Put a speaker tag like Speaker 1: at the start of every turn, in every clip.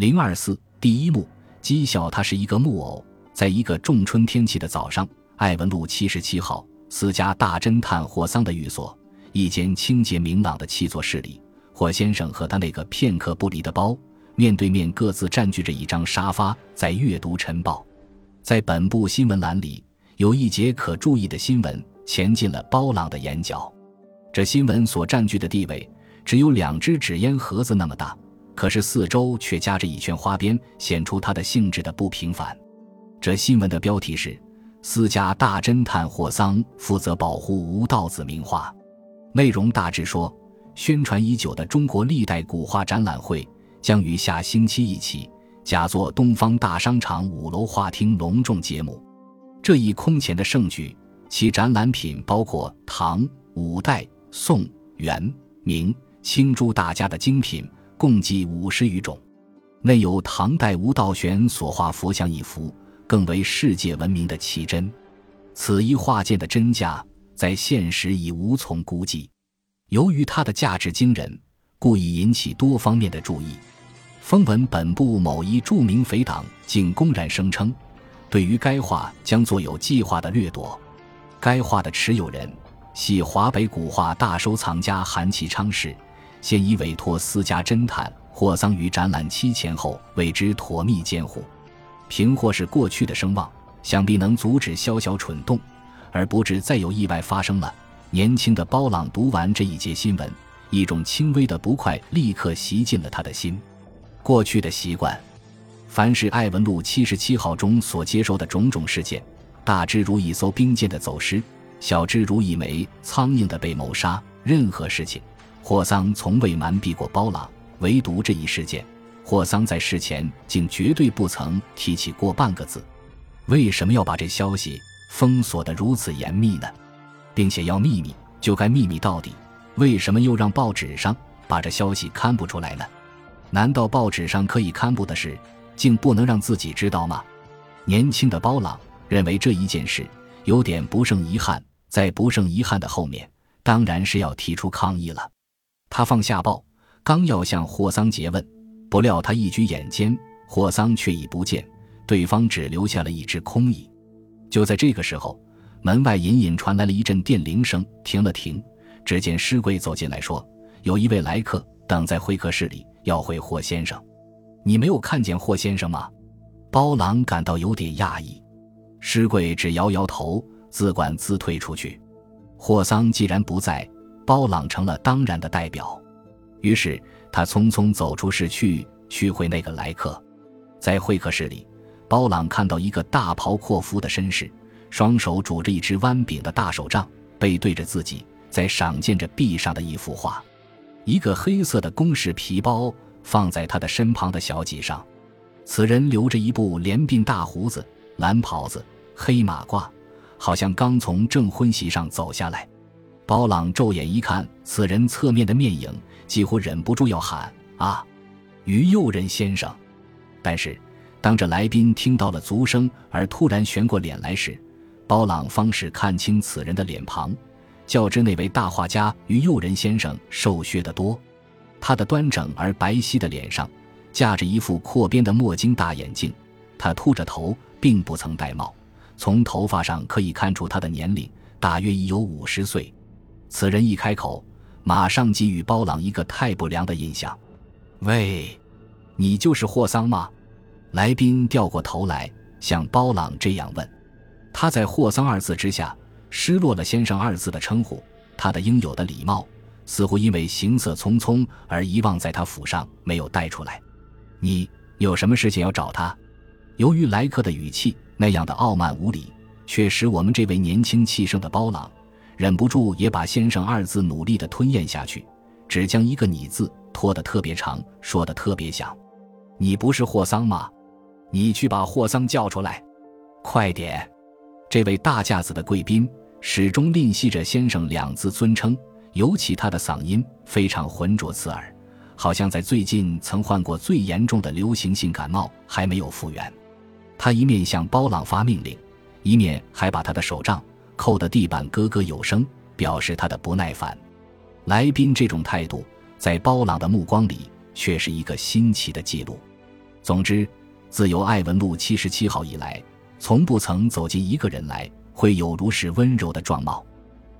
Speaker 1: 零二四第一幕，讥笑他是一个木偶。在一个仲春天气的早上，艾文路七十七号私家大侦探霍桑的寓所，一间清洁明朗的七座室里，霍先生和他那个片刻不离的包面对面，各自占据着一张沙发，在阅读晨报。在本部新闻栏里，有一节可注意的新闻潜进了包朗的眼角。这新闻所占据的地位只有两只纸烟盒子那么大，可是四周却夹着一圈花边，显出它的性质的不平凡。这新闻的标题是“私家大侦探霍桑负责保护吴道子名画”，内容大致说，宣传已久的中国历代古画展览会将于下星期一起，假作东方大商场五楼画厅隆重揭幕。这一空前的盛举，其展览品包括唐、五代、宋、元、明、清诸大家的精品，共计五十余种，内有唐代吴道玄所画佛像一幅。更为世界闻名的奇珍，此一画件的真价在现实已无从估计。由于它的价值惊人，故意引起多方面的注意。风闻本部某一著名匪党竟公然声称，对于该画将做有计划的掠夺。该画的持有人系华北古画大收藏家韩其昌氏，现已委托私家侦探霍桑于展览期前后为之妥密监护。凭或是过去的声望，想必能阻止宵小蠢动，而不致再有意外发生了。年轻的包朗读完这一节新闻，一种轻微的不快立刻袭进了他的心。过去的习惯，凡是艾文路七十七号中所接收的种种事件，大之如一艘兵舰的走失，小之如一枚苍蝇的被谋杀，任何事情，霍桑从未瞒蔽过包朗，唯独这一事件。霍桑在事前竟绝对不曾提起过半个字，为什么要把这消息封锁得如此严密呢？并且要秘密就该秘密到底，为什么又让报纸上把这消息刊布出来呢？难道报纸上可以刊布的事，竟不能让自己知道吗？年轻的包朗认为这一件事有点不胜遗憾，在不胜遗憾的后面，当然是要提出抗议了。他放下报，刚要向霍桑诘问。不料他一举眼间，霍桑却已不见，对方只留下了一只空椅。就在这个时候，门外隐隐传来了一阵电铃声，停了停，只见施贵走进来说：“有一位来客等在会客室里，要会霍先生。你没有看见霍先生吗？”包郎感到有点讶异，施贵只摇摇头，自管自退出去。霍桑既然不在，包朗成了当然的代表，于是。他匆匆走出市去，去会那个来客。在会客室里，包朗看到一个大袍阔服的绅士，双手拄着一只弯柄的大手杖，背对着自己，在赏鉴着壁上的一幅画。一个黑色的公事皮包放在他的身旁的小几上。此人留着一部连鬓大胡子，蓝袍子，黑马褂，好像刚从证婚席上走下来。包朗骤眼一看，此人侧面的面影。几乎忍不住要喊啊，于右人先生！但是，当这来宾听到了足声而突然旋过脸来时，包朗方是看清此人的脸庞，较之那位大画家于右人先生瘦削得多。他的端正而白皙的脸上架着一副阔边的墨镜大眼镜，他秃着头，并不曾戴帽，从头发上可以看出他的年龄大约已有五十岁。此人一开口。马上给予包朗一个太不良的印象。喂，你就是霍桑吗？来宾掉过头来向包朗这样问。他在“霍桑”二字之下失落了“先生”二字的称呼，他的应有的礼貌似乎因为行色匆匆而遗忘在他府上，没有带出来。你有什么事情要找他？由于来客的语气那样的傲慢无礼，却使我们这位年轻气盛的包朗。忍不住也把“先生”二字努力的吞咽下去，只将一个“你”字拖得特别长，说得特别响。你不是霍桑吗？你去把霍桑叫出来，快点！这位大架子的贵宾始终吝惜着“先生”两字尊称，尤其他的嗓音非常浑浊刺耳，好像在最近曾患过最严重的流行性感冒，还没有复原。他一面向包朗发命令，一面还把他的手杖。扣的地板咯咯有声，表示他的不耐烦。来宾这种态度，在包朗的目光里却是一个新奇的记录。总之，自由艾文路七十七号以来，从不曾走进一个人来，会有如是温柔的状貌。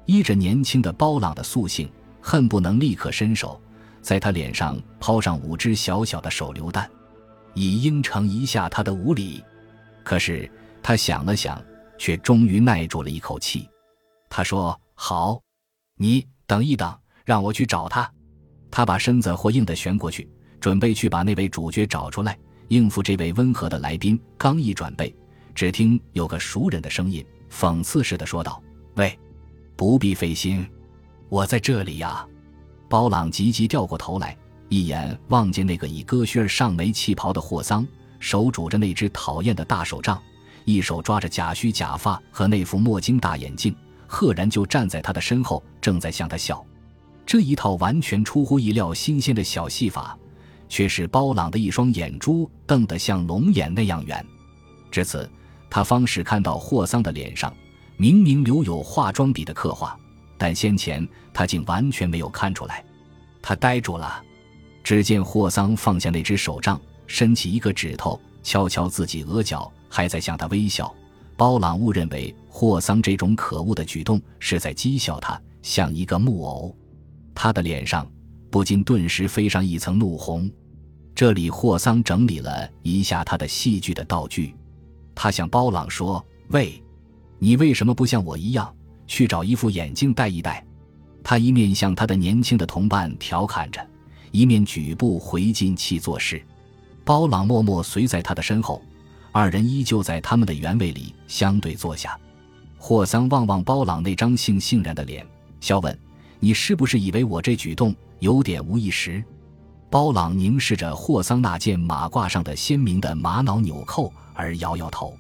Speaker 1: 依着年轻的包朗的素性，恨不能立刻伸手，在他脸上抛上五只小小的手榴弹，以应承一下他的无礼。可是他想了想，却终于耐住了一口气。他说：“好，你等一等，让我去找他。”他把身子或硬的旋过去，准备去把那位主角找出来。应付这位温和的来宾，刚一转背，只听有个熟人的声音，讽刺似的说道：“喂，不必费心，我在这里呀。”包朗急急掉过头来，一眼望见那个以戈靴上没旗袍的霍桑，手拄着那只讨厌的大手杖，一手抓着假须假发和那副墨镜大眼镜，赫然就站在他的身后，正在向他笑。这一套完全出乎意料新鲜的小戏法。却使包朗的一双眼珠瞪得像龙眼那样圆，至此，他方始看到霍桑的脸上明明留有化妆笔的刻画，但先前他竟完全没有看出来。他呆住了。只见霍桑放下那只手杖，伸起一个指头，敲敲自己额角，还在向他微笑。包朗误认为霍桑这种可恶的举动是在讥笑他，像一个木偶。他的脸上不禁顿时飞上一层怒红。这里，霍桑整理了一下他的戏剧的道具。他向包朗说：“喂，你为什么不像我一样去找一副眼镜戴一戴？”他一面向他的年轻的同伴调侃着，一面举步回进气做事。包朗默默随在他的身后，二人依旧在他们的原位里相对坐下。霍桑望望包朗那张悻悻然的脸，笑问：“你是不是以为我这举动有点无意识？”包朗凝视着霍桑那件马褂上的鲜明的玛瑙纽扣，而摇摇头。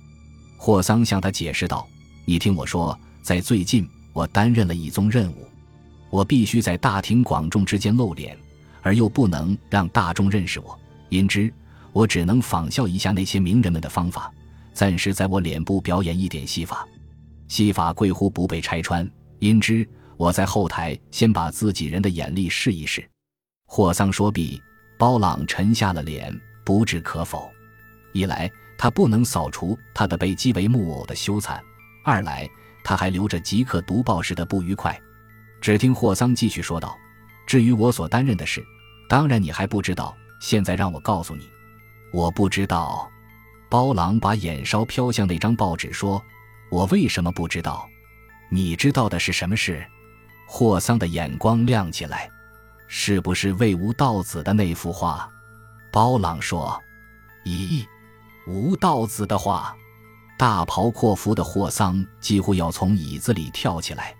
Speaker 1: 霍桑向他解释道：“你听我说，在最近，我担任了一宗任务，我必须在大庭广众之间露脸，而又不能让大众认识我。因之，我只能仿效一下那些名人们的方法，暂时在我脸部表演一点戏法。戏法贵乎不被拆穿，因之，我在后台先把自己人的眼力试一试。”霍桑说毕，包朗沉下了脸，不置可否。一来，他不能扫除他的被击为木偶的羞惭；二来，他还留着即刻读报时的不愉快。只听霍桑继续说道：“至于我所担任的事，当然你还不知道。现在让我告诉你，我不知道。”包朗把眼梢飘向那张报纸，说：“我为什么不知道？你知道的是什么事？”霍桑的眼光亮起来。是不是魏无道子的那幅画？包朗说：“咦，吴道子的画。”大袍阔服的霍桑几乎要从椅子里跳起来。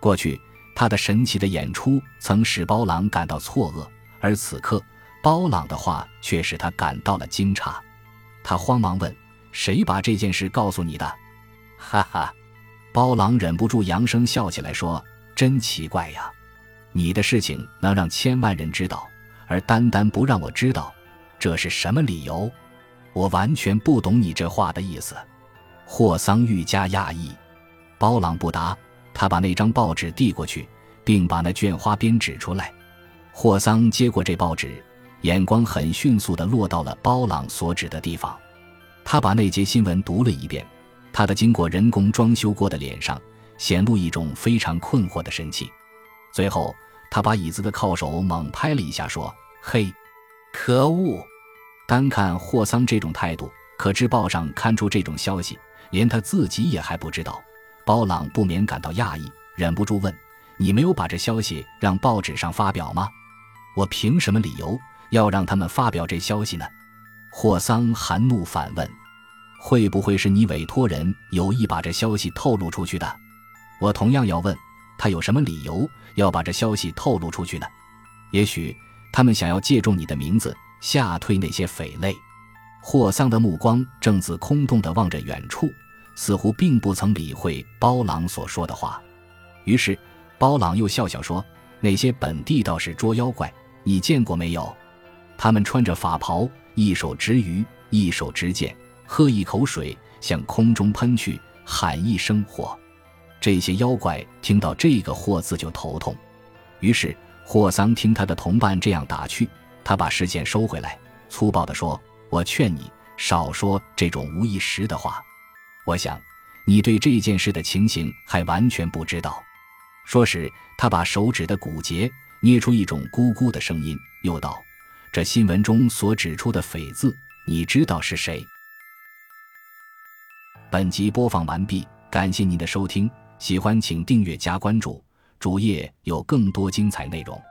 Speaker 1: 过去，他的神奇的演出曾使包朗感到错愕，而此刻，包朗的话却使他感到了惊诧。他慌忙问：“谁把这件事告诉你的？”哈哈，包朗忍不住扬声笑起来，说：“真奇怪呀。”你的事情能让千万人知道，而单单不让我知道，这是什么理由？我完全不懂你这话的意思。霍桑愈加讶异。包朗不答，他把那张报纸递过去，并把那卷花边指出来。霍桑接过这报纸，眼光很迅速地落到了包朗所指的地方。他把那节新闻读了一遍，他的经过人工装修过的脸上显露一种非常困惑的神气。最后。他把椅子的靠手猛拍了一下，说：“嘿，可恶！单看霍桑这种态度，可知报上刊出这种消息，连他自己也还不知道。”包朗不免感到讶异，忍不住问：“你没有把这消息让报纸上发表吗？我凭什么理由要让他们发表这消息呢？”霍桑含怒反问：“会不会是你委托人有意把这消息透露出去的？”我同样要问。他有什么理由要把这消息透露出去呢？也许他们想要借助你的名字吓退那些匪类。霍桑的目光正自空洞地望着远处，似乎并不曾理会包朗所说的话。于是，包朗又笑笑说：“那些本地道士捉妖怪，你见过没有？他们穿着法袍，一手执鱼，一手执剑，喝一口水向空中喷去，喊一声‘火’。”这些妖怪听到这个“霍”字就头痛，于是霍桑听他的同伴这样打趣，他把视线收回来，粗暴地说：“我劝你少说这种无意识的话。我想你对这件事的情形还完全不知道。说时，他把手指的骨节捏出一种咕咕的声音，又道：“这新闻中所指出的匪字，你知道是谁？”本集播放完毕，感谢您的收听，喜欢请订阅加关注，主页有更多精彩内容。